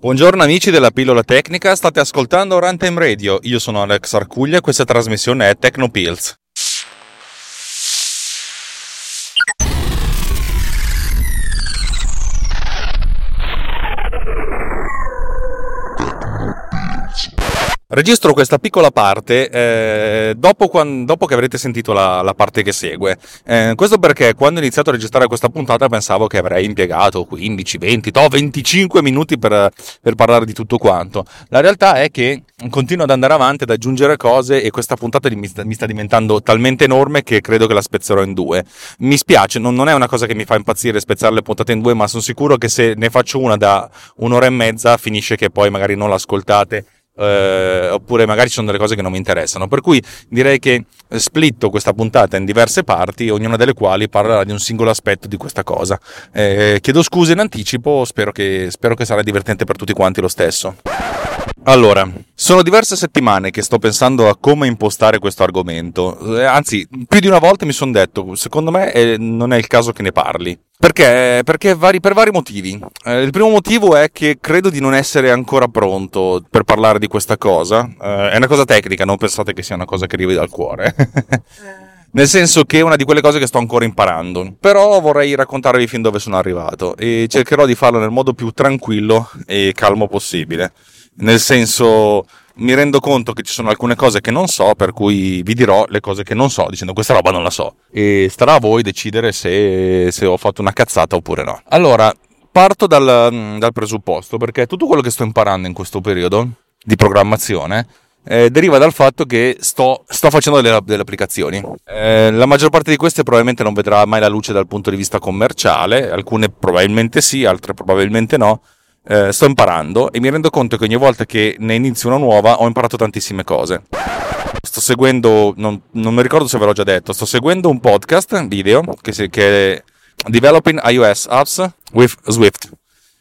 Buongiorno amici della pillola tecnica, state ascoltando Runtime Radio. Io sono Alex Arcuglia e questa trasmissione è Tecnopills. Registro questa piccola parte eh, dopo, quando, dopo, che avrete sentito la, la parte che segue. Eh, questo perché quando ho iniziato a registrare questa puntata pensavo che avrei impiegato 15, 20, no, 25 minuti per, per parlare di tutto quanto. La realtà è che continuo ad andare avanti, ad aggiungere cose e questa puntata mi sta, mi sta diventando talmente enorme che credo che la spezzerò in due. Mi spiace, non, non, è una cosa che mi fa impazzire spezzare le puntate in due, ma sono sicuro che se ne faccio una da un'ora e mezza finisce che poi magari non l'ascoltate eh, oppure magari ci sono delle cose che non mi interessano. Per cui direi che splitto questa puntata in diverse parti, ognuna delle quali parlerà di un singolo aspetto di questa cosa. Eh, chiedo scusa in anticipo, spero che, spero che sarà divertente per tutti quanti lo stesso. Allora, sono diverse settimane che sto pensando a come impostare questo argomento, eh, anzi, più di una volta mi sono detto, secondo me eh, non è il caso che ne parli. Perché? Perché vari, per vari motivi. Eh, il primo motivo è che credo di non essere ancora pronto per parlare di questa cosa. Eh, è una cosa tecnica, non pensate che sia una cosa che arrivi dal cuore. Nel senso che è una di quelle cose che sto ancora imparando. Però vorrei raccontarvi fin dove sono arrivato e cercherò di farlo nel modo più tranquillo e calmo possibile. Nel senso, mi rendo conto che ci sono alcune cose che non so, per cui vi dirò le cose che non so, dicendo questa roba non la so. E starà a voi decidere se, se ho fatto una cazzata oppure no. Allora, parto dal, dal, presupposto, perché tutto quello che sto imparando in questo periodo di programmazione eh, deriva dal fatto che sto, sto facendo delle, delle applicazioni. Eh, la maggior parte di queste probabilmente non vedrà mai la luce dal punto di vista commerciale, alcune probabilmente sì, altre probabilmente no eh, sto imparando e mi rendo conto che ogni volta che ne inizio una nuova ho imparato tantissime cose. Sto seguendo, non, non mi ricordo se ve l'ho già detto, sto seguendo un podcast video che, si, che è Developing iOS Apps with Swift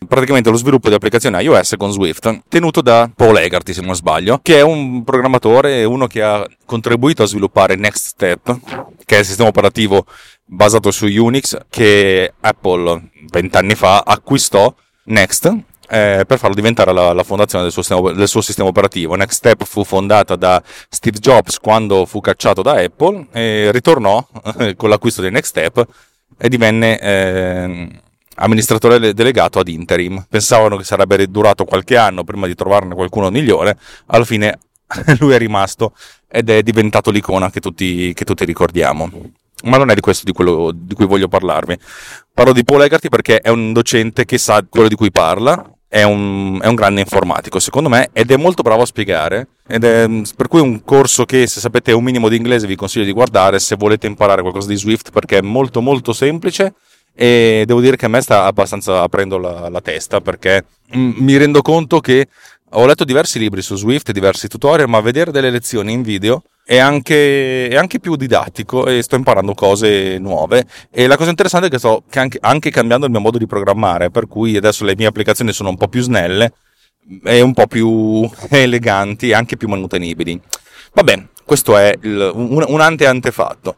praticamente lo sviluppo di applicazioni iOS con Swift, tenuto da Paul Egarty, se non sbaglio, che è un programmatore, uno che ha contribuito a sviluppare Next Step, che è il sistema operativo basato su Unix che Apple vent'anni fa acquistò Next eh, per farlo diventare la, la fondazione del suo, sistema, del suo, sistema, operativo. Next Step fu fondata da Steve Jobs quando fu cacciato da Apple e ritornò eh, con l'acquisto di Next Step e divenne eh, amministratore delegato ad interim. Pensavano che sarebbe durato qualche anno prima di trovarne qualcuno migliore, alla fine lui è rimasto ed è diventato l'icona che tutti, che tutti ricordiamo. Ma non è di questo di, quello, di cui voglio parlarvi. Parlo di Paul Egarty perché è un docente che sa quello di cui parla, è un, è un, grande informatico, secondo me, ed è molto bravo a spiegare. Ed è per cui un corso che, se sapete un minimo di inglese, vi consiglio di guardare se volete imparare qualcosa di Swift, perché è molto molto semplice. E devo dire che a me sta abbastanza aprendo la, la testa perché mi rendo conto che ho letto diversi libri su Swift, diversi tutorial, ma vedere delle lezioni in video è anche, è anche, più didattico e sto imparando cose nuove. E la cosa interessante è che sto anche, anche, cambiando il mio modo di programmare, per cui adesso le mie applicazioni sono un po' più snelle e un po' più eleganti e anche più manutenibili. Vabbè, questo è il, un, un ante-antefatto.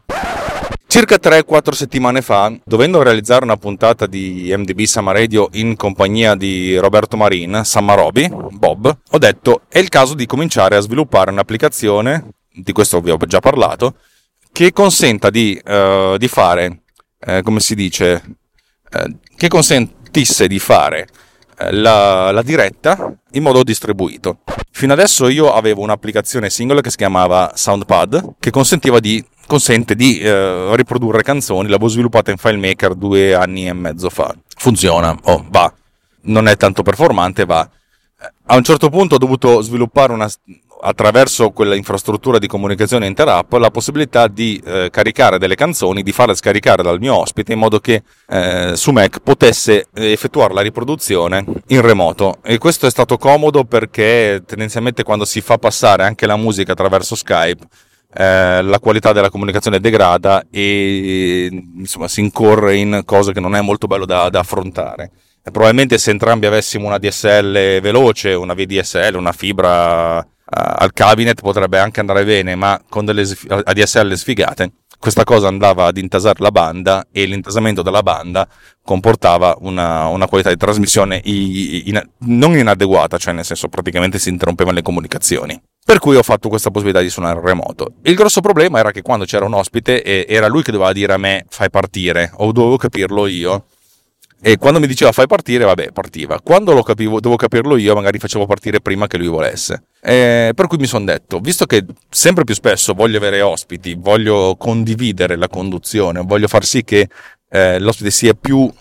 Circa 3-4 settimane fa, dovendo realizzare una puntata di MDB Summer Radio in compagnia di Roberto Marin, Sammarobi, Bob, ho detto è il caso di cominciare a sviluppare un'applicazione di questo vi ho già parlato, che consenta di, uh, di fare, eh, come si dice, eh, che consentisse di fare la, la, diretta in modo distribuito. Fino adesso io avevo un'applicazione singola che si chiamava Soundpad, che consentiva di, consente di uh, riprodurre canzoni, l'avevo sviluppata in FileMaker due anni e mezzo fa. Funziona, oh, va. Non è tanto performante, va. A un certo punto ho dovuto sviluppare una, attraverso quella infrastruttura di comunicazione interapp la possibilità di eh, caricare delle canzoni, di farle scaricare dal mio ospite in modo che eh, su Mac potesse effettuare la riproduzione in remoto. E questo è stato comodo perché tendenzialmente quando si fa passare anche la musica attraverso Skype eh, la qualità della comunicazione degrada e insomma si incorre in cose che non è molto bello da, da affrontare. Probabilmente se entrambi avessimo una DSL veloce, una VDSL, una fibra al cabinet potrebbe anche andare bene, ma con delle ADSL sfigate questa cosa andava ad intasare la banda e l'intasamento della banda comportava una, una qualità di trasmissione in, in, non inadeguata, cioè nel senso praticamente si interrompevano le comunicazioni. Per cui ho fatto questa possibilità di suonare remoto. Il grosso problema era che quando c'era un ospite era lui che doveva dire a me fai partire o dovevo capirlo io e quando mi diceva fai partire, vabbè, partiva. Quando lo capivo, dovevo capirlo io, magari facevo partire prima che lui volesse. E per cui mi sono detto, visto che sempre più spesso voglio avere ospiti, voglio condividere la conduzione, voglio far sì che eh, l'ospite sia più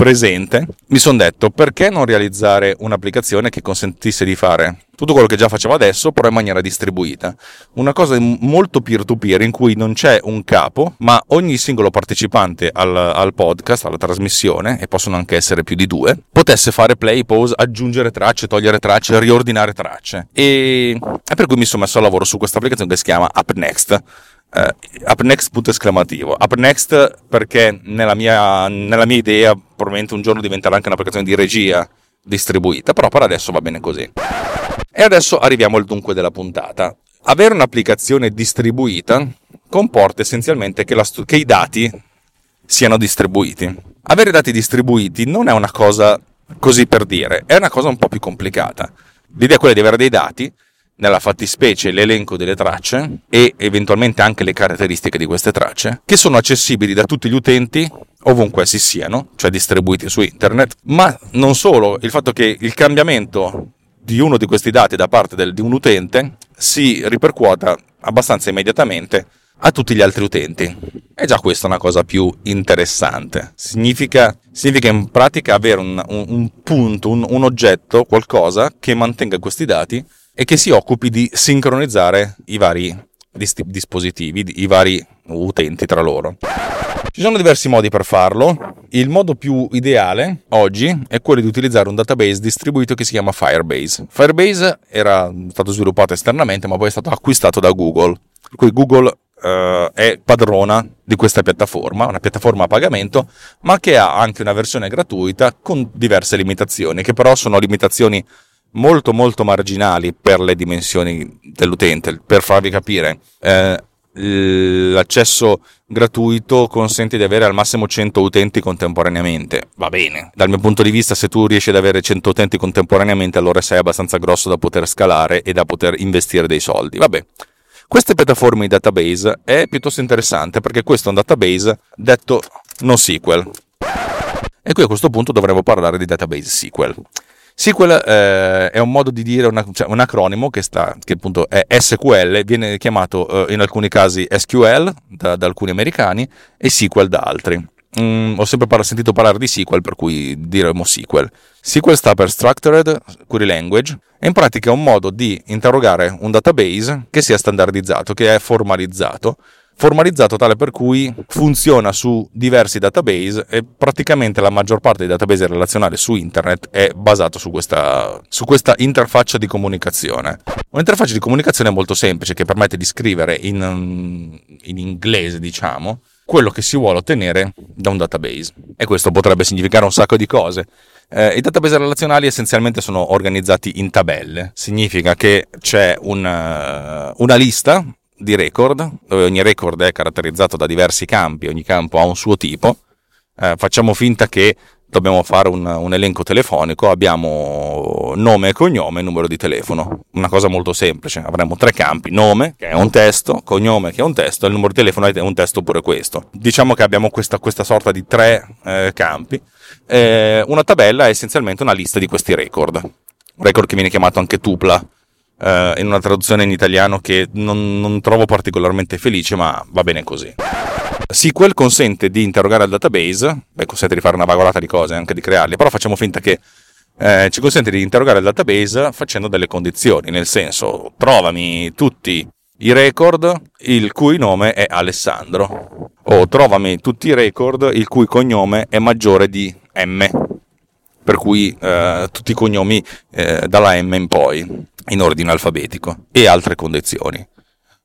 presente, mi sono detto perché non realizzare un'applicazione che consentisse di fare tutto quello che già facevo adesso, però in maniera distribuita. Una cosa molto peer-to-peer in cui non c'è un capo, ma ogni singolo partecipante al, al podcast, alla trasmissione, e possono anche essere più di due, potesse fare play, pause, aggiungere tracce, togliere tracce, riordinare tracce. E, e per cui mi sono messo a lavoro su questa applicazione che si chiama UpNext uh, Up Next punto esclamativo. Up Next perché nella mia, nella mia idea probabilmente un giorno diventerà anche un'applicazione di regia distribuita, però per adesso va bene così. E adesso arriviamo al dunque della puntata. Avere un'applicazione distribuita comporta essenzialmente che, stu- che i dati siano distribuiti. Avere dati distribuiti non è una cosa così per dire, è una cosa un po' più complicata. L'idea è quella di avere dei dati nella fattispecie l'elenco delle tracce e eventualmente anche le caratteristiche di queste tracce, che sono accessibili da tutti gli utenti ovunque essi siano, cioè distribuiti su internet, ma non solo, il fatto che il cambiamento di uno di questi dati da parte del, di un utente si ripercuota abbastanza immediatamente a tutti gli altri utenti. È già questa una cosa più interessante. Significa, significa in pratica avere un, un, un punto, un, un oggetto, qualcosa che mantenga questi dati e che si occupi di sincronizzare i vari dispositivi, i vari utenti tra loro. Ci sono diversi modi per farlo. Il modo più ideale oggi è quello di utilizzare un database distribuito che si chiama Firebase. Firebase era stato sviluppato esternamente, ma poi è stato acquistato da Google. Per cui Google Uh, è padrona di questa piattaforma, una piattaforma a pagamento, ma che ha anche una versione gratuita con diverse limitazioni, che però sono limitazioni molto molto marginali per le dimensioni dell'utente. Per farvi capire, eh, l'accesso gratuito consente di avere al massimo 100 utenti contemporaneamente. Va bene. Dal mio punto di vista, se tu riesci ad avere 100 utenti contemporaneamente, allora sei abbastanza grosso da poter scalare e da poter investire dei soldi. Vabbè. Queste piattaforme di database è piuttosto interessante perché questo è un database detto NoSQL. E qui a questo punto dovremmo parlare di database SQL. SQL eh, è un modo di dire, una, cioè un acronimo che, sta, che appunto è SQL, viene chiamato eh, in alcuni casi SQL da, da, alcuni americani e SQL da altri. Mm, ho sempre par- sentito parlare di SQL, per cui diremo SQL. SQL sta per Structured Query Language e in pratica è un modo di interrogare un database che sia standardizzato, che è formalizzato formalizzato tale per cui funziona su diversi database e praticamente la maggior parte dei database relazionali su internet è basato su questa, su questa interfaccia di comunicazione. Un'interfaccia di comunicazione molto semplice che permette di scrivere in, in inglese, diciamo, quello che si vuole ottenere da un database. E questo potrebbe significare un sacco di cose. Eh, I database relazionali essenzialmente sono organizzati in tabelle, significa che c'è un, uh, una lista di record, dove ogni record è caratterizzato da diversi campi, ogni campo ha un suo tipo. Eh, facciamo finta che dobbiamo fare un, un, elenco telefonico, abbiamo nome e cognome e numero di telefono. Una cosa molto semplice, avremo tre campi, nome che è un testo, cognome che è un testo e il numero di telefono è un testo pure questo. Diciamo che abbiamo questa, questa sorta di tre eh, campi. Eh, una tabella è essenzialmente una lista di questi record. record che viene chiamato anche tupla eh, in una traduzione in italiano che non, non trovo particolarmente felice, ma va bene così. SQL consente di interrogare il database, beh, consente di fare una vagolata di cose, anche di crearli, però facciamo finta che eh, ci consente di interrogare il database facendo delle condizioni, nel senso trovami tutti i record il cui nome è Alessandro o trovami tutti i record il cui cognome è maggiore di M, per cui eh, tutti i cognomi eh, dalla M in poi in ordine alfabetico e altre condizioni.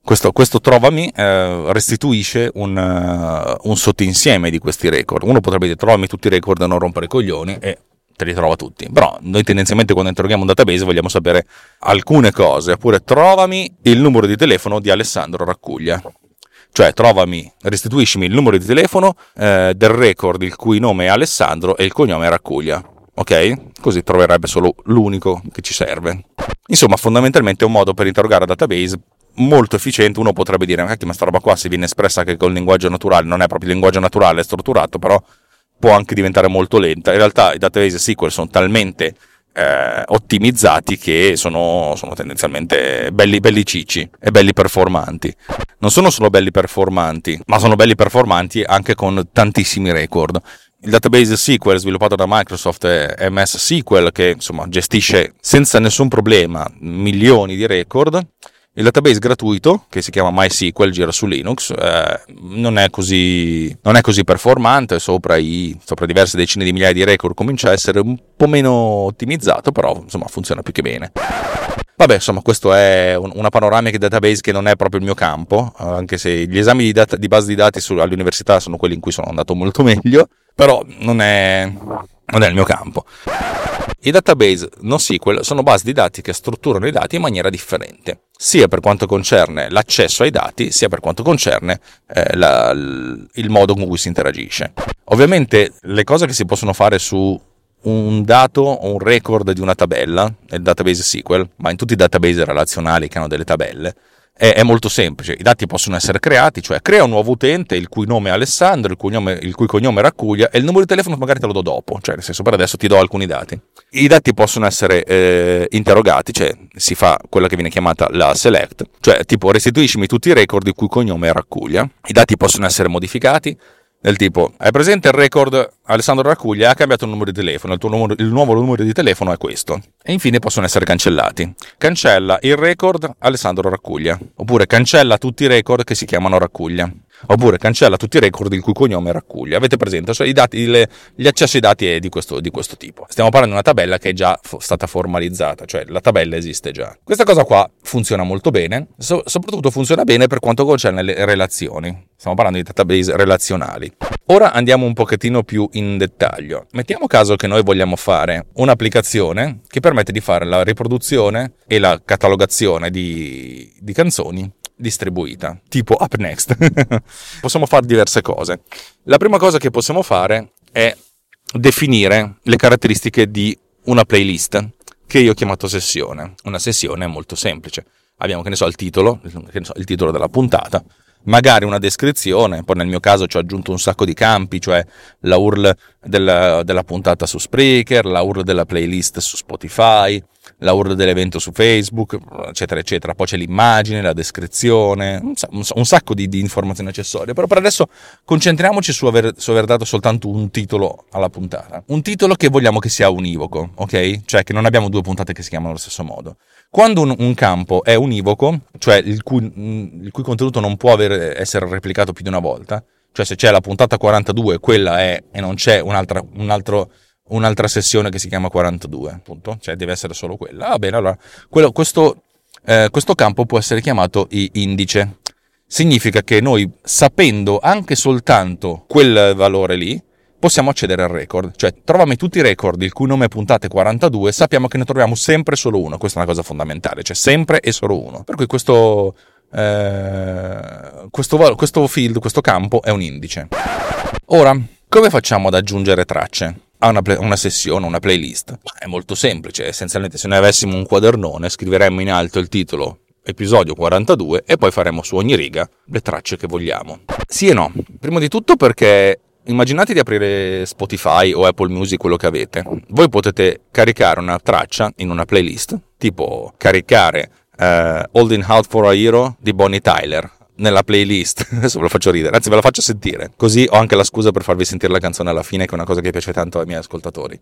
Questo, questo trovami eh, restituisce un, uh, un, sottoinsieme di questi record. Uno potrebbe dire trovami tutti i record e non rompere i coglioni e te li trova tutti. Però noi tendenzialmente quando interroghiamo un database vogliamo sapere alcune cose, oppure trovami il numero di telefono di Alessandro Raccuglia. Cioè, trovami, restituiscimi il numero di telefono eh, del record il cui nome è Alessandro e il cognome è Raccuglia. Ok? Così troverebbe solo l'unico che ci serve. Insomma, fondamentalmente è un modo per interrogare a database molto efficiente. Uno potrebbe dire, ma sta roba qua se viene espressa anche col linguaggio naturale, non è proprio il linguaggio naturale, è strutturato, però può anche diventare molto lenta. In realtà i database SQL sono talmente eh, ottimizzati che sono, sono tendenzialmente belli, belli cicci e belli performanti. Non sono solo belli performanti, ma sono belli performanti anche con tantissimi record. Il database SQL sviluppato da Microsoft è MS SQL che insomma gestisce senza nessun problema milioni di record il database gratuito, che si chiama MySQL, gira su Linux, eh, non, è così, non, è così, performante, sopra, i, sopra diverse decine di migliaia di record comincia a essere un po' meno ottimizzato, però insomma funziona più che bene. Vabbè, insomma, questo è un, una panoramica database che non è proprio il mio campo, anche se gli esami di, data, di base di dati su, all'università sono quelli in cui sono andato molto meglio, però non è, non è il mio campo. I database NoSQL sono basi di dati che strutturano i dati in maniera differente, sia per quanto concerne l'accesso ai dati, sia per quanto concerne eh, la, il modo con cui si interagisce. Ovviamente le cose che si possono fare su un dato o un record di una tabella, nel database SQL, ma in tutti i database relazionali che hanno delle tabelle, è, è, molto semplice. I dati possono essere creati, cioè crea un nuovo utente il cui nome è Alessandro, il cui, nome, il cui cognome raccuglia e il numero di telefono magari te lo do dopo, cioè nel senso per adesso ti do alcuni dati. I dati possono essere eh, interrogati, cioè si fa quella che viene chiamata la select, cioè tipo restituiscimi tutti i record il cui cognome è raccuglia. I dati possono essere modificati, del tipo, hai presente il record Alessandro Raccuglia ha cambiato il numero di telefono, il, numero, il, nuovo numero di telefono è questo. E infine possono essere cancellati. Cancella il record Alessandro Raccuglia, oppure cancella tutti i record che si chiamano Raccuglia oppure cancella tutti i record il cui cognome raccoglie. Avete presente? Cioè, dati, le, gli accessi ai dati è di questo, di questo, tipo. Stiamo parlando di una tabella che è già f- stata formalizzata, cioè la tabella esiste già. Questa cosa qua funziona molto bene, so- soprattutto funziona bene per quanto concerne le relazioni. Stiamo parlando di database relazionali. Ora andiamo un pochettino più in dettaglio. Mettiamo caso che noi vogliamo fare un'applicazione che permette di fare la riproduzione e la catalogazione di, di canzoni distribuita, tipo up next. possiamo fare diverse cose. La prima cosa che possiamo fare è definire le caratteristiche di una playlist che io ho chiamato sessione. Una sessione è molto semplice. Abbiamo, che ne so, il titolo, so, il titolo della puntata, magari una descrizione, poi nel mio caso ci ho aggiunto un sacco di campi, cioè la URL della, della puntata su Spreaker, la URL della playlist su Spotify, la URL dell'evento su Facebook, eccetera, eccetera. Poi c'è l'immagine, la descrizione, un, sacco di, di informazioni accessorie. Però per adesso concentriamoci su aver, su aver, dato soltanto un titolo alla puntata. Un titolo che vogliamo che sia univoco, ok? Cioè che non abbiamo due puntate che si chiamano allo stesso modo. Quando un, un campo è univoco, cioè il cui, il cui contenuto non può aver, essere replicato più di una volta, cioè se c'è la puntata 42, quella è, e non c'è un altro un'altra sessione che si chiama 42, appunto, cioè deve essere solo quella. Va bene, allora, quello, questo, eh, questo campo può essere chiamato indice. Significa che noi, sapendo anche soltanto quel valore lì, possiamo accedere al record. Cioè, trovami tutti i record il cui nome è puntate 42, sappiamo che ne troviamo sempre solo uno. Questa è una cosa fondamentale, cioè sempre e solo uno. Per cui questo, eh, questo, questo field, questo campo è un indice. Ora, come facciamo ad aggiungere tracce? a una, play, una sessione, una playlist? È molto semplice, essenzialmente se noi avessimo un quadernone scriveremmo in alto il titolo episodio 42 e poi faremo su ogni riga le tracce che vogliamo. Sì e no. Prima di tutto perché immaginate di aprire Spotify o Apple Music, quello che avete. Voi potete caricare una traccia in una playlist, tipo caricare uh, Holding Out for a Hero di Bonnie Tyler nella playlist. Adesso ve lo faccio ridere, anzi ve la faccio sentire. Così ho anche la scusa per farvi sentire la canzone alla fine, che è una cosa che piace tanto ai miei ascoltatori.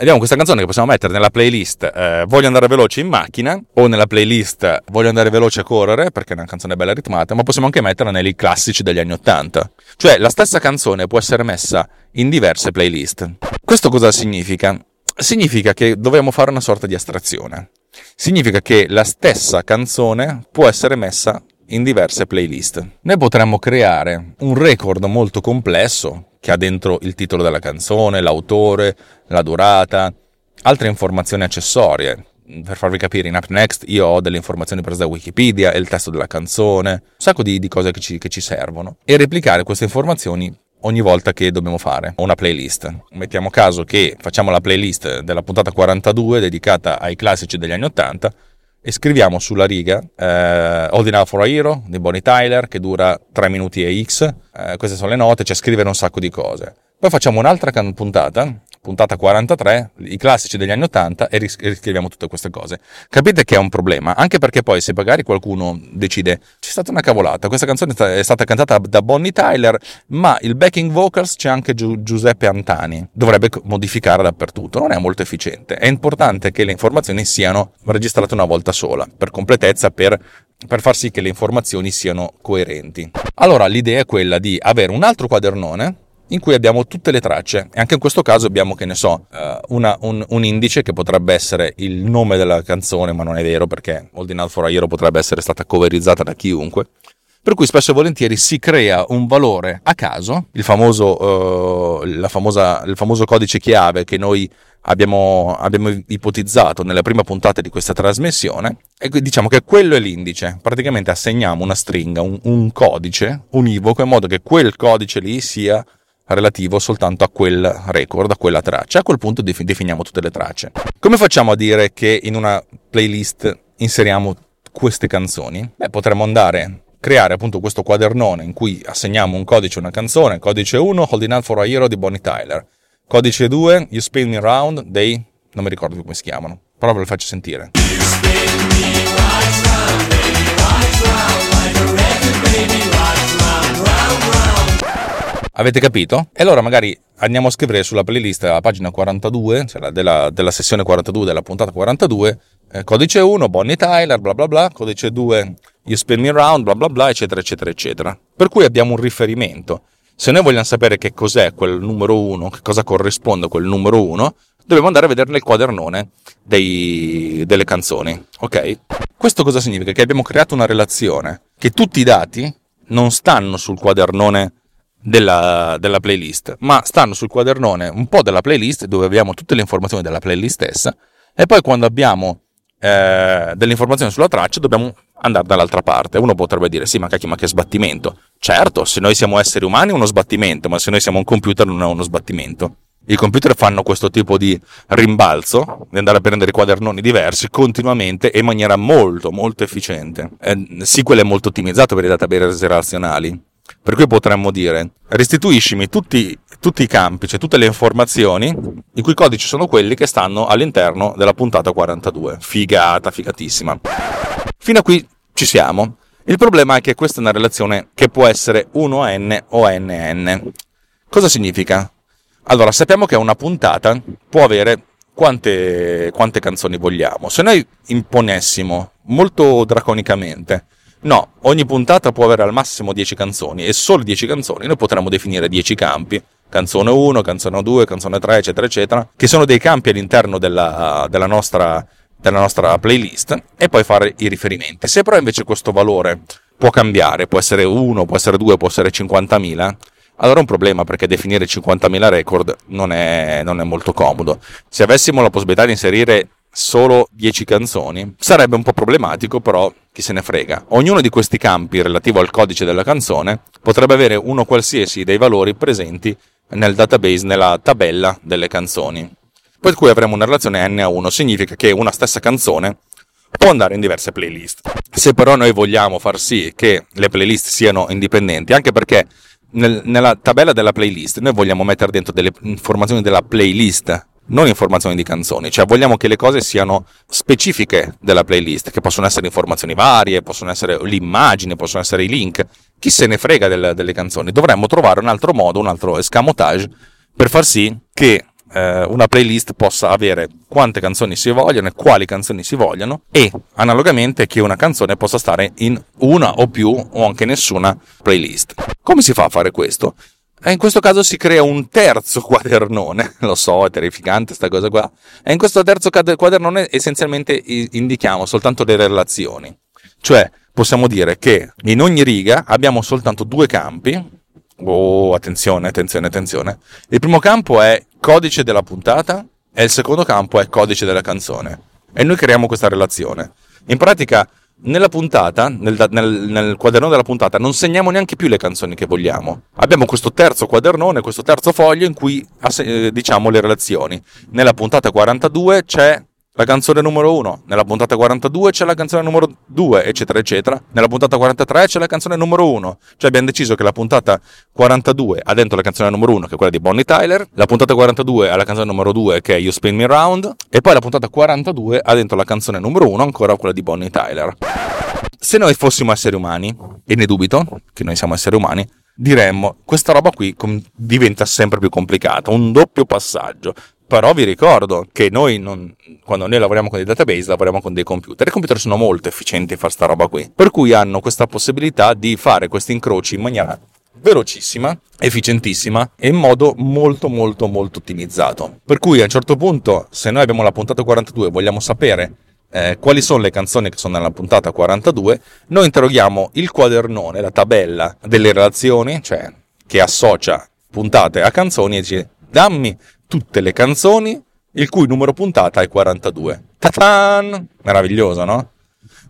Abbiamo questa canzone che possiamo mettere nella playlist eh, Voglio andare veloce in macchina o nella playlist Voglio andare veloce a correre perché è una canzone bella ritmata, ma possiamo anche metterla nei classici degli anni Ottanta. Cioè la stessa canzone può essere messa in diverse playlist. Questo cosa significa? significa che dobbiamo fare una sorta di astrazione. Significa che la stessa canzone può essere messa in diverse playlist. Noi potremmo creare un record molto complesso che ha dentro il titolo della canzone, l'autore, la durata, altre informazioni accessorie. Per farvi capire, in Up Next io ho delle informazioni prese da Wikipedia il testo della canzone, un sacco di, di cose che ci, che ci servono. E replicare queste informazioni ogni volta che dobbiamo fare una playlist. Mettiamo caso che facciamo la playlist della puntata 42 dedicata ai classici degli anni 80 e scriviamo sulla riga eh, Holding Out for a Hero di Bonnie Tyler che dura 3 minuti e X. Eh, queste sono le note, c'è scrivere un sacco di cose. Poi facciamo un'altra puntata puntata 43, i classici degli anni 80 e riscriviamo tutte queste cose. Capite che è un problema, anche perché poi se magari qualcuno decide c'è stata una cavolata, questa canzone è stata cantata da Bonnie Tyler, ma il backing vocals c'è anche Gi- Giuseppe Antani, dovrebbe modificare dappertutto, non è molto efficiente. È importante che le informazioni siano registrate una volta sola, per completezza, per per far sì che le informazioni siano coerenti. Allora l'idea è quella di avere un altro quadernone in cui abbiamo tutte le tracce e anche in questo caso abbiamo, che ne so, eh, una, un, un, indice che potrebbe essere il nome della canzone, ma non è vero perché Holding Out for Hero potrebbe essere stata coverizzata da chiunque. Per cui spesso e volentieri si crea un valore a caso, il famoso, uh, famosa, il famoso codice chiave che noi abbiamo, abbiamo, ipotizzato nella prima puntata di questa trasmissione, e diciamo che quello è l'indice. Praticamente assegniamo una stringa, un, un codice univoco, in modo che quel codice lì sia relativo soltanto a quel record, a quella traccia. A quel punto definiamo tutte le tracce. Come facciamo a dire che in una playlist inseriamo queste canzoni? Beh, potremmo andare creare appunto questo quadernone in cui assegniamo un codice a una canzone, codice 1 Holding Out for a Hero di Bonnie Tyler, codice 2 You Spin Me Round dei non mi ricordo più come si chiamano, però ve lo faccio sentire. You spin me right Avete capito? E allora magari andiamo a scrivere sulla playlist la pagina 42, cioè della, della, sessione 42 della puntata 42, eh, codice 1, Bonnie Tyler, bla bla bla, codice 2, You Spin Me Around, bla bla bla, eccetera, eccetera, eccetera. Per cui abbiamo un riferimento. Se noi vogliamo sapere che cos'è quel numero 1, che cosa corrisponde a quel numero 1, dobbiamo andare a vedere nel quadernone dei, delle canzoni, ok? Questo cosa significa? Che abbiamo creato una relazione, che tutti i dati non stanno sul quadernone della, della, playlist, ma stanno sul quadernone un po' della playlist dove abbiamo tutte le informazioni della playlist stessa e poi quando abbiamo eh, delle informazioni sulla traccia dobbiamo andare dall'altra parte. Uno potrebbe dire sì, ma cacchio, ma che sbattimento. Certo, se noi siamo esseri umani è uno sbattimento, ma se noi siamo un computer non è uno sbattimento. I computer fanno questo tipo di rimbalzo, di andare a prendere quadernoni diversi continuamente e in maniera molto, molto efficiente. Eh, SQL è molto ottimizzato per i database relazionali, per cui potremmo dire restituiscimi tutti, tutti, i campi, cioè tutte le informazioni, i cui codici sono quelli che stanno all'interno della puntata 42. Figata, figatissima. Fino a qui ci siamo. Il problema è che questa è una relazione che può essere 1N o NN. Cosa significa? Allora, sappiamo che una puntata può avere quante, quante canzoni vogliamo. Se noi imponessimo molto draconicamente No, ogni puntata può avere al massimo 10 canzoni e solo 10 canzoni noi potremmo definire 10 campi. Canzone 1, canzone 2, canzone 3, eccetera, eccetera, che sono dei campi all'interno della, della, nostra, della nostra playlist e poi fare i riferimenti. Se però invece questo valore può cambiare, può essere 1, può essere 2, può essere 50.000, allora è un problema perché definire 50.000 record non è, non è molto comodo. Se avessimo la possibilità di inserire solo 10 canzoni. Sarebbe un po' problematico, però chi se ne frega. Ognuno di questi campi relativo al codice della canzone potrebbe avere uno qualsiasi dei valori presenti nel database, nella tabella delle canzoni. Per cui avremo una relazione n a 1, significa che una stessa canzone può andare in diverse playlist. Se però noi vogliamo far sì che le playlist siano indipendenti, anche perché nel, nella tabella della playlist noi vogliamo mettere dentro delle informazioni della playlist non informazioni di canzoni, cioè vogliamo che le cose siano specifiche della playlist, che possono essere informazioni varie, possono essere l'immagine, possono essere i link, chi se ne frega del, delle canzoni, dovremmo trovare un altro modo, un altro escamotage per far sì che eh, una playlist possa avere quante canzoni si vogliono e quali canzoni si vogliono e analogamente che una canzone possa stare in una o più o anche nessuna playlist. Come si fa a fare questo? E in questo caso si crea un terzo quadernone, lo so, è terrificante sta cosa qua. E in questo terzo quadernone essenzialmente indichiamo soltanto le relazioni. Cioè, possiamo dire che in ogni riga abbiamo soltanto due campi. Oh, attenzione, attenzione, attenzione. Il primo campo è codice della puntata e il secondo campo è codice della canzone. E noi creiamo questa relazione. In pratica, nella puntata, nel, nel, nel quadernone della puntata, non segniamo neanche più le canzoni che vogliamo. Abbiamo questo terzo quadernone, questo terzo foglio in cui eh, diciamo le relazioni. Nella puntata 42 c'è la canzone numero 1, nella puntata 42 c'è la canzone numero 2, eccetera, eccetera. Nella puntata 43 c'è la canzone numero 1. Cioè abbiamo deciso che la puntata 42 ha dentro la canzone numero 1, che è quella di Bonnie Tyler, la puntata 42 ha la canzone numero 2, che è You Spin Me Round, e poi la puntata 42 ha dentro la canzone numero 1, ancora quella di Bonnie Tyler. Se noi fossimo esseri umani, e ne dubito che noi siamo esseri umani, diremmo questa roba qui diventa sempre più complicata, un doppio passaggio. Però vi ricordo che noi non, quando noi lavoriamo con dei database lavoriamo con dei computer i computer sono molto efficienti a fare sta roba qui. Per cui hanno questa possibilità di fare questi incroci in maniera velocissima, efficientissima e in modo molto molto molto ottimizzato. Per cui a un certo punto, se noi abbiamo la puntata 42 e vogliamo sapere eh, quali sono le canzoni che sono nella puntata 42, noi interroghiamo il quadernone, la tabella delle relazioni, cioè che associa puntate a canzoni e dice dammi tutte le canzoni il cui numero puntata è 42. Ta-tan! Meraviglioso, no?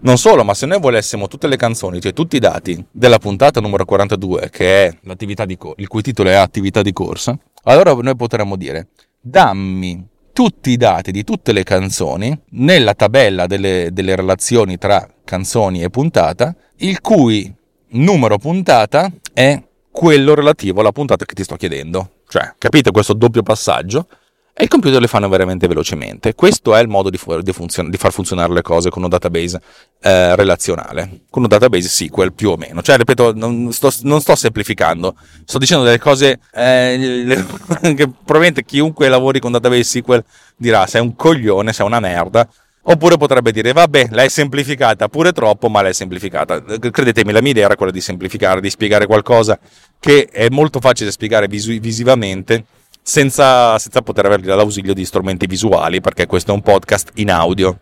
Non solo, ma se noi volessimo tutte le canzoni, cioè tutti i dati della puntata numero 42, che è l'attività di co- il cui titolo è attività di corsa, allora noi potremmo dire dammi tutti i dati di tutte le canzoni nella tabella delle, delle relazioni tra canzoni e puntata, il cui numero puntata è quello relativo alla puntata che ti sto chiedendo. Cioè, capite questo doppio passaggio? E i computer le fanno veramente velocemente. Questo è il modo di, fu- di, funzion- di far funzionare le cose con un database eh, relazionale, con un database SQL più o meno. Cioè, ripeto, non sto, non sto semplificando, sto dicendo delle cose eh, che probabilmente chiunque lavori con database SQL dirà sei un coglione, sei una merda. Oppure potrebbe dire, vabbè, l'hai semplificata pure troppo, ma l'hai semplificata. Credetemi, la mia idea era quella di semplificare, di spiegare qualcosa che è molto facile spiegare vis- visivamente senza, senza, poter avere l'ausilio di strumenti visuali, perché questo è un podcast in audio.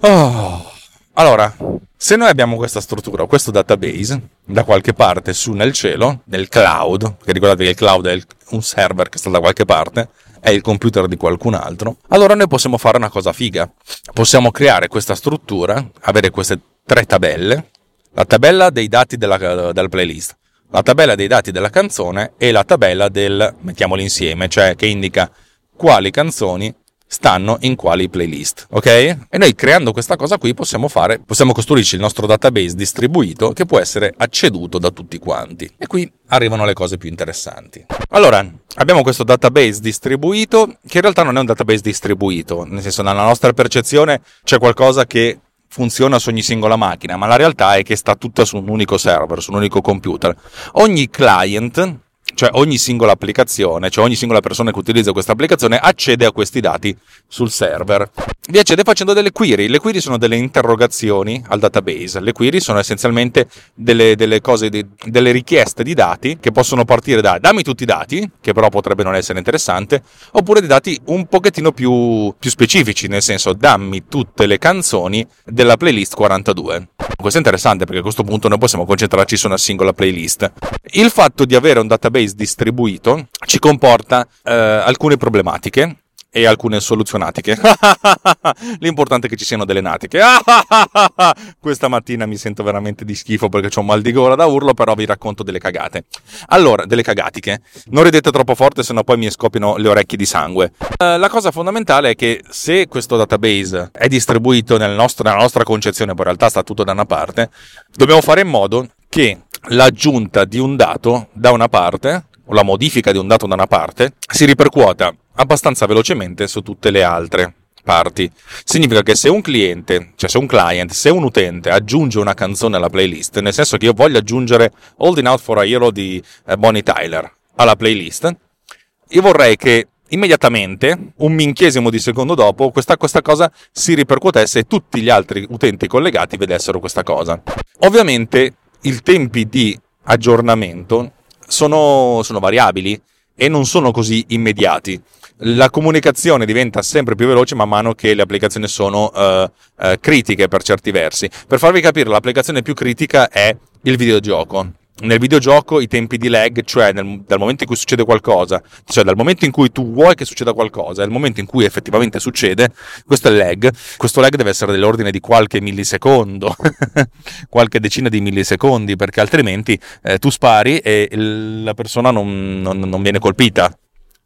Oh. Allora, se noi abbiamo questa struttura, questo database, da qualche parte su nel cielo, nel cloud, che ricordate che il cloud è un server che sta da qualche parte, è il computer di qualcun altro, allora noi possiamo fare una cosa figa. Possiamo creare questa struttura, avere queste tre tabelle, la tabella dei dati della, della playlist, la tabella dei dati della canzone e la tabella del, mettiamoli insieme, cioè che indica quali canzoni stanno in quali playlist, ok? E noi creando questa cosa qui possiamo fare, possiamo costruirci il nostro database distribuito che può essere acceduto da tutti quanti. E qui arrivano le cose più interessanti. Allora, abbiamo questo database distribuito che in realtà non è un database distribuito, nel senso nella nostra percezione c'è qualcosa che funziona su ogni singola macchina, ma la realtà è che sta tutta su un unico server, su un unico computer. Ogni client cioè ogni singola applicazione, cioè ogni singola persona che utilizza questa applicazione accede a questi dati sul server. Vi accede facendo delle query. Le query sono delle interrogazioni al database. Le query sono essenzialmente delle, delle cose, di, delle richieste di dati che possono partire da dammi tutti i dati, che però potrebbe non essere interessante, oppure dei dati un pochettino più, più specifici, nel senso dammi tutte le canzoni della playlist 42. Questo è interessante perché a questo punto noi possiamo concentrarci su una singola playlist. Il fatto di avere un database distribuito ci comporta eh, alcune problematiche e alcune soluzionatiche. L'importante è che ci siano delle natiche. Questa mattina mi sento veramente di schifo perché ho un mal di gola da urlo, però vi racconto delle cagate. Allora, delle cagatiche. Non ridete troppo forte, sennò poi mi scoppiano le orecchie di sangue. Uh, la cosa fondamentale è che se questo database è distribuito nel nostro, nella nostra concezione, poi in realtà sta tutto da una parte, dobbiamo fare in modo che l'aggiunta di un dato da una parte o la modifica di un dato da una parte si ripercuota abbastanza velocemente su tutte le altre parti. Significa che se un cliente, cioè se un client, se un utente aggiunge una canzone alla playlist, nel senso che io voglio aggiungere Holding Out for a Hero di eh, Bonnie Tyler alla playlist, io vorrei che immediatamente, un minchiesimo di secondo dopo, questa, questa, cosa si ripercuotesse e tutti gli altri utenti collegati vedessero questa cosa. Ovviamente i tempi di aggiornamento sono, sono variabili e non sono così immediati. La comunicazione diventa sempre più veloce man mano che le applicazioni sono uh, uh, critiche per certi versi. Per farvi capire, l'applicazione più critica è il videogioco. Nel videogioco i tempi di lag, cioè nel, dal momento in cui succede qualcosa, cioè dal momento in cui tu vuoi che succeda qualcosa il momento in cui effettivamente succede, questo è il lag. Questo lag deve essere dell'ordine di qualche millisecondo, qualche decina di millisecondi, perché altrimenti eh, tu spari e la persona non, non, non viene colpita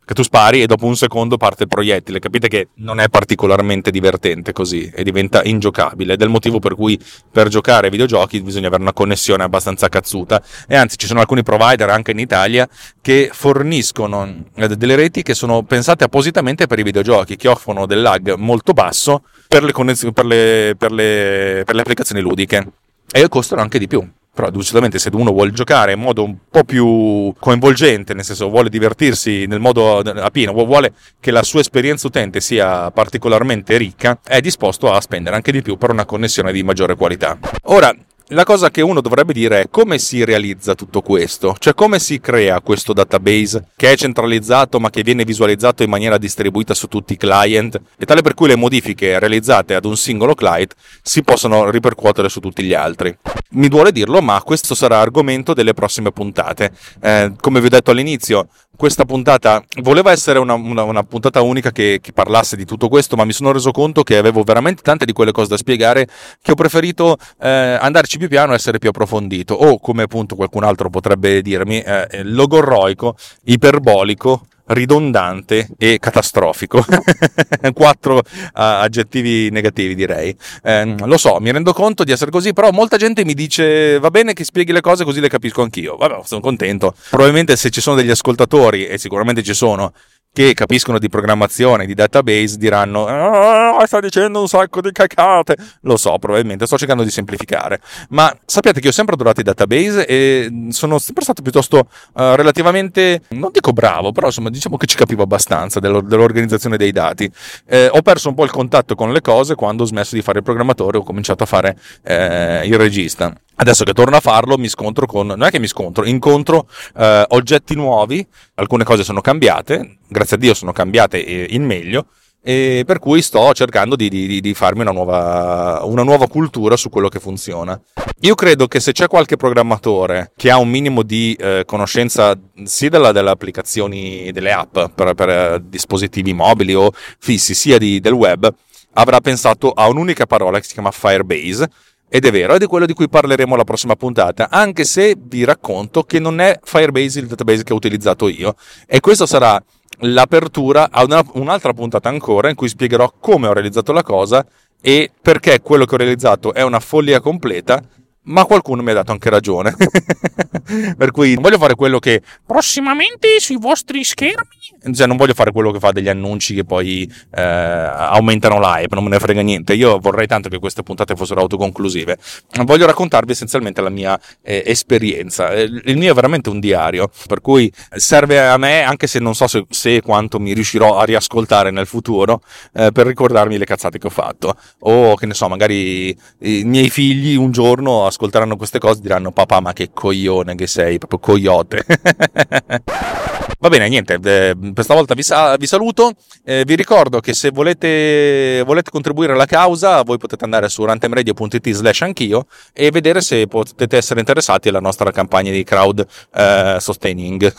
che tu spari e dopo un secondo parte il proiettile. Capite che non è particolarmente divertente così e diventa ingiocabile. Ed è il motivo per cui per giocare ai videogiochi bisogna avere una connessione abbastanza cazzuta. E anzi, ci sono alcuni provider anche in Italia che forniscono eh, delle reti che sono pensate appositamente per i videogiochi, che offrono del lag molto basso per le, per le, per le, per le applicazioni ludiche. E costano anche di più. Però giustamente se uno vuole giocare in modo un po' più coinvolgente, nel senso vuole divertirsi nel modo a pieno, vuole che la sua esperienza utente sia particolarmente ricca, è disposto a spendere anche di più per una connessione di maggiore qualità. Ora, la cosa che uno dovrebbe dire è come si realizza tutto questo, cioè come si crea questo database che è centralizzato ma che viene visualizzato in maniera distribuita su tutti i client e tale per cui le modifiche realizzate ad un singolo client si possono ripercuotere su tutti gli altri. Mi duole dirlo, ma questo sarà argomento delle prossime puntate. Eh, come vi ho detto all'inizio, questa puntata voleva essere una, una, una puntata unica che, che, parlasse di tutto questo, ma mi sono reso conto che avevo veramente tante di quelle cose da spiegare che ho preferito eh, andarci più piano essere più approfondito. O, come appunto qualcun altro potrebbe dirmi, eh, logorroico, iperbolico, ridondante e catastrofico. Quattro uh, aggettivi negativi direi. Eh, lo so, mi rendo conto di essere così, però molta gente mi dice va bene che spieghi le cose così le capisco anch'io. Vabbè, sono contento. Probabilmente se ci sono degli ascoltatori, e sicuramente ci sono, che capiscono di programmazione, di database, diranno oh, sta dicendo un sacco di cacate. Lo so, probabilmente sto cercando di semplificare. Ma sappiate che ho sempre adorato i database e sono sempre stato piuttosto uh, relativamente, non dico bravo, però insomma diciamo che ci capivo abbastanza dell'organizzazione dei dati. Eh, ho perso un po' il contatto con le cose quando ho smesso di fare il programmatore e ho cominciato a fare eh, il regista. Adesso che torno a farlo mi scontro con, non è che mi scontro, incontro eh, oggetti nuovi, alcune cose sono cambiate, grazie a Dio sono cambiate in meglio, e per cui sto cercando di, di, di farmi una nuova, una nuova, cultura su quello che funziona. Io credo che se c'è qualche programmatore che ha un minimo di eh, conoscenza sia della, delle applicazioni, delle app per, per eh, dispositivi mobili o fissi, sia di, del web, avrà pensato a un'unica parola che si chiama Firebase ed è vero, ed è quello di cui parleremo la prossima puntata, anche se vi racconto che non è Firebase il database che ho utilizzato io. E questo sarà l'apertura a una, un'altra puntata ancora in cui spiegherò come ho realizzato la cosa e perché quello che ho realizzato è una follia completa ma qualcuno mi ha dato anche ragione. per cui non voglio fare quello che prossimamente sui vostri schermi. Cioè, non voglio fare quello che fa degli annunci che poi eh, aumentano l'hype, non me ne frega niente. Io vorrei tanto che queste puntate fossero autoconclusive. Voglio raccontarvi essenzialmente la mia eh, esperienza. Eh, il mio è veramente un diario, per cui serve a me, anche se non so se, se quanto mi riuscirò a riascoltare nel futuro, eh, per ricordarmi le cazzate che ho fatto. O che ne so, magari i miei figli un giorno ascolteranno queste cose diranno papà ma che coglione che sei, proprio coyote. Va bene, niente, eh, per stavolta vi, sa- vi saluto, eh, vi ricordo che se volete, volete, contribuire alla causa voi potete andare su rantemradio.it slash anch'io e vedere se potete essere interessati alla nostra campagna di crowd eh, sustaining.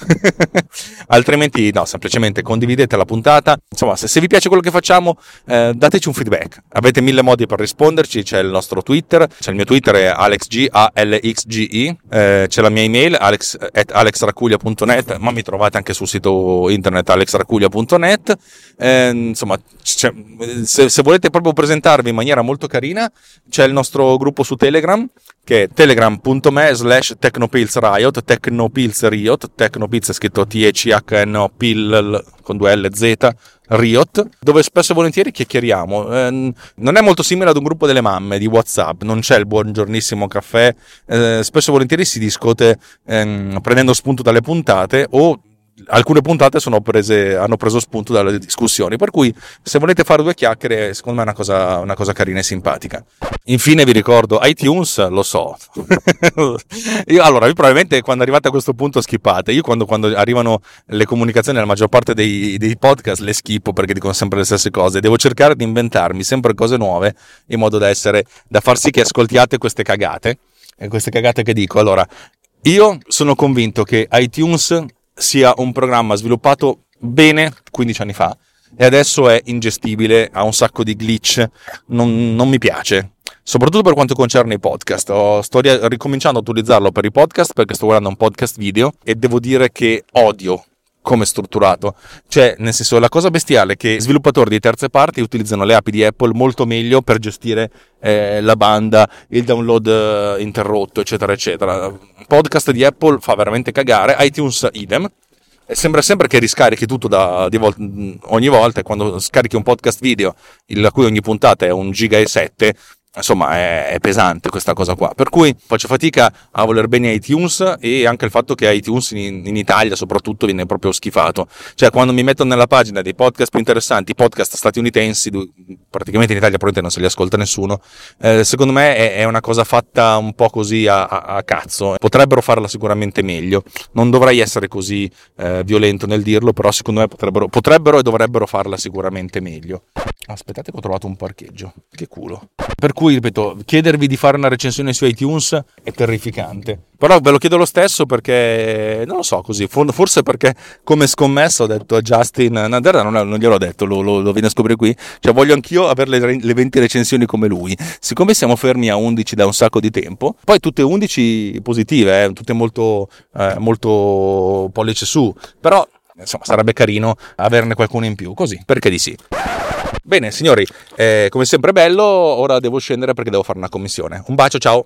Altrimenti no, semplicemente condividete la puntata, insomma se, se vi piace quello che facciamo eh, dateci un feedback, avete mille modi per risponderci, c'è il nostro Twitter, c'è il mio Twitter è alexg, A-L-X-G-I, eh, c'è la mia email alex, at alexracuglia.net, ma mi trovate anche sul sito internet alexracuglia.net. Eh, insomma, se, se, volete proprio presentarvi in maniera molto carina, c'è il nostro gruppo su Telegram che è telegram.me slash technopilsriot, technopilsriot, technopils è scritto T-E-C-H-N-O-Pil con due L Z Riot, dove spesso e volentieri chiacchieriamo. Eh, non è molto simile ad un gruppo delle mamme di WhatsApp, non c'è il buongiornissimo caffè, eh, spesso e volentieri si discute ehm, prendendo spunto dalle puntate o alcune puntate prese, hanno preso spunto dalle discussioni, per cui se volete fare due chiacchiere, secondo me è una cosa, una cosa carina e simpatica. Infine vi ricordo, iTunes lo so. io, allora, io probabilmente quando arrivate a questo punto skippate, io quando, quando arrivano le comunicazioni alla maggior parte dei, dei, podcast le schippo perché dicono sempre le stesse cose, devo cercare di inventarmi sempre cose nuove in modo da essere, da far sì che ascoltiate queste cagate, e queste cagate che dico. Allora, Io sono convinto che iTunes sia un programma sviluppato bene 15 anni fa e adesso è ingestibile, ha un sacco di glitch, non, non mi piace. Soprattutto per quanto concerne i podcast. Sto ricominciando a utilizzarlo per i podcast perché sto guardando un podcast video e devo dire che odio come strutturato. Cioè, nel senso, la cosa bestiale è che sviluppatori di terze parti utilizzano le api di Apple molto meglio per gestire eh, la banda, il download eh, interrotto, eccetera, eccetera. Podcast di Apple fa veramente cagare, iTunes idem. Sembra sempre che riscarichi tutto da, vol- ogni volta quando scarichi un podcast video, la cui ogni puntata è un giga e 7, insomma è, è, pesante questa cosa qua. Per cui faccio fatica a voler bene iTunes e anche il fatto che iTunes in, in, Italia soprattutto viene proprio schifato. Cioè quando mi metto nella pagina dei podcast più interessanti podcast statunitensi praticamente in Italia probabilmente non se li ascolta nessuno eh, secondo me è, è, una cosa fatta un po' così a, a, a, cazzo. Potrebbero farla sicuramente meglio. Non dovrei essere così eh, violento nel dirlo però secondo me potrebbero, potrebbero e dovrebbero farla sicuramente meglio aspettate che ho trovato un parcheggio che culo per cui ripeto, chiedervi di fare una recensione su iTunes è terrificante. Però ve lo chiedo lo stesso perché, non lo so così, forse perché come scommessa ho detto a Justin, no, non, non gliel'ho detto, lo, lo, lo viene a scoprire qui, cioè voglio anch'io avere le, le 20 recensioni come lui. Siccome siamo fermi a 11 da un sacco di tempo, poi tutte 11 positive, eh, tutte molto, eh, molto pollice su, però insomma sarebbe carino averne qualcuno in più, così, perché di sì. Bene, signori, eh, come sempre bello, ora devo scendere perché devo fare una commissione. Un bacio, ciao!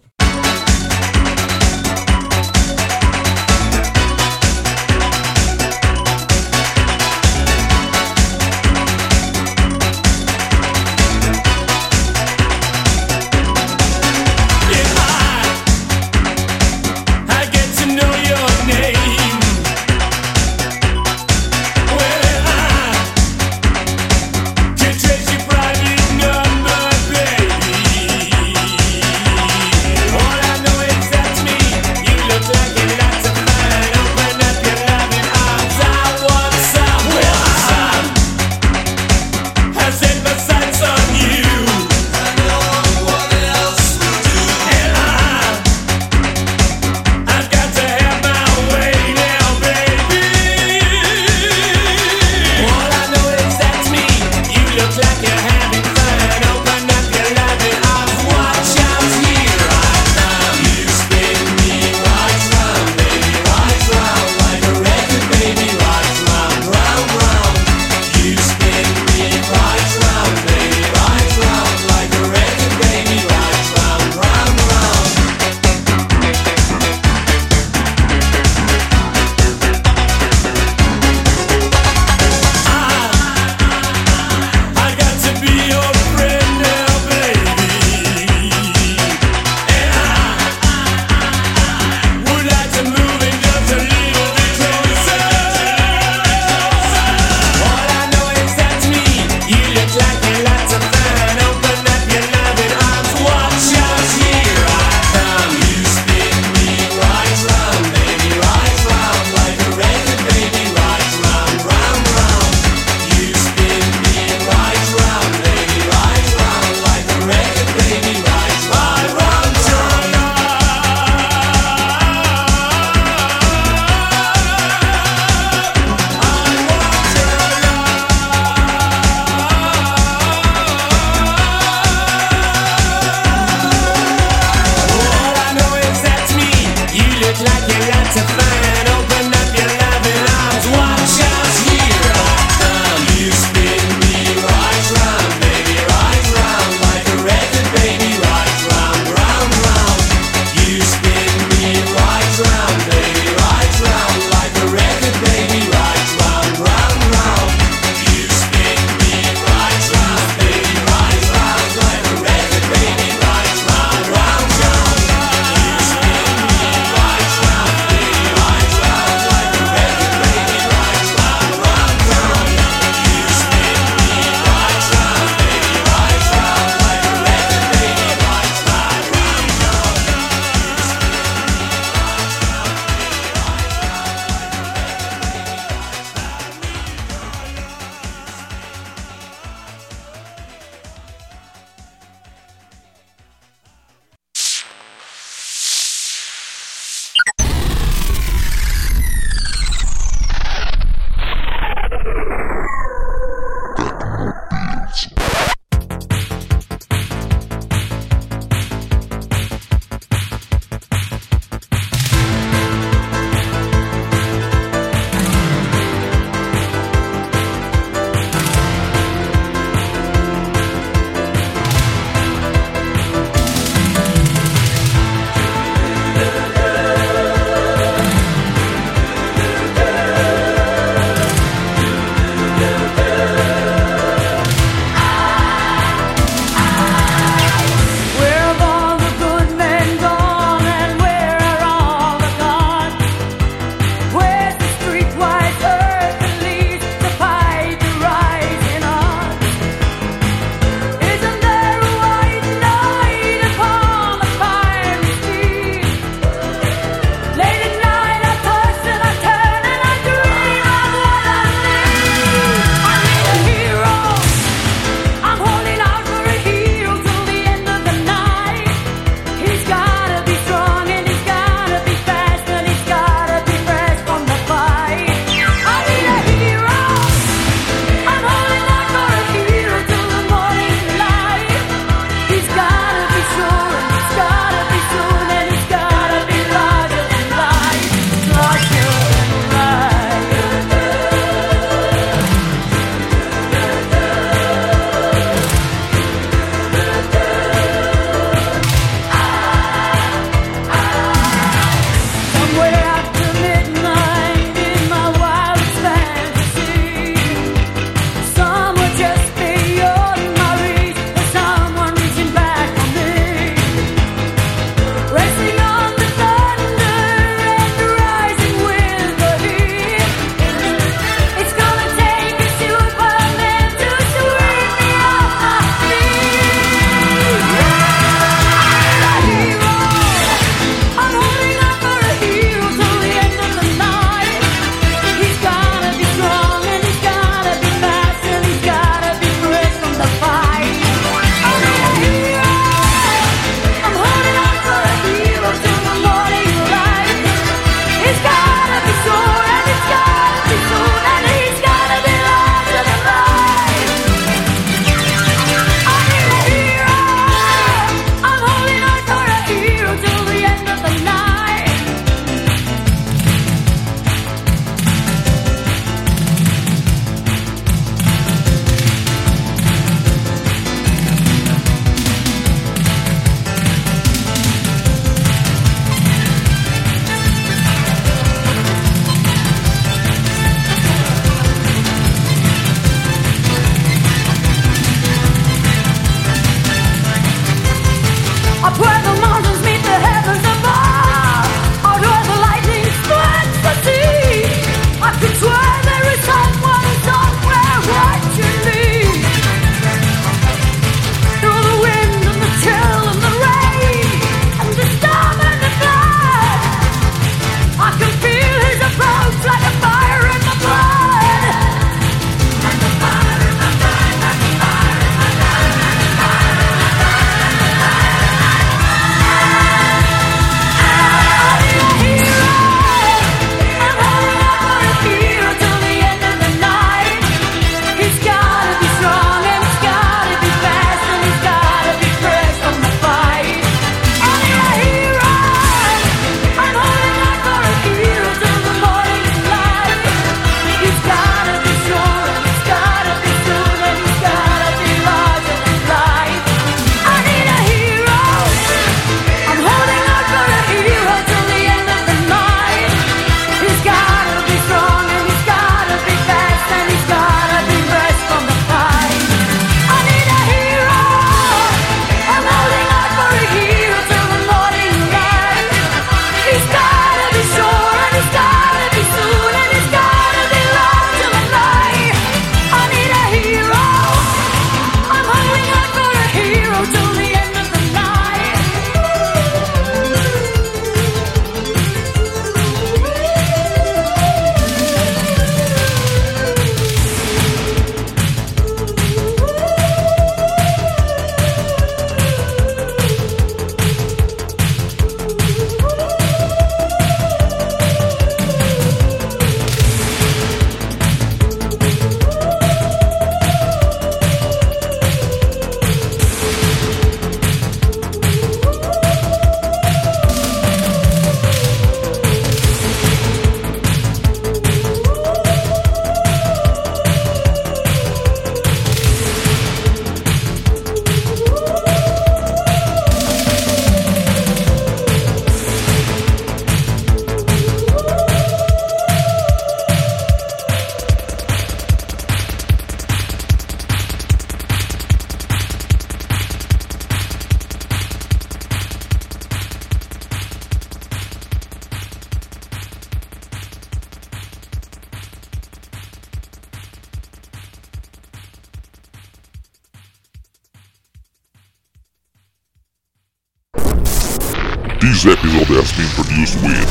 This episode has been produced with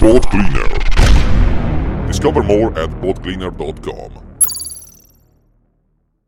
Boat Cleaner. Discover more at boatcleaner.com.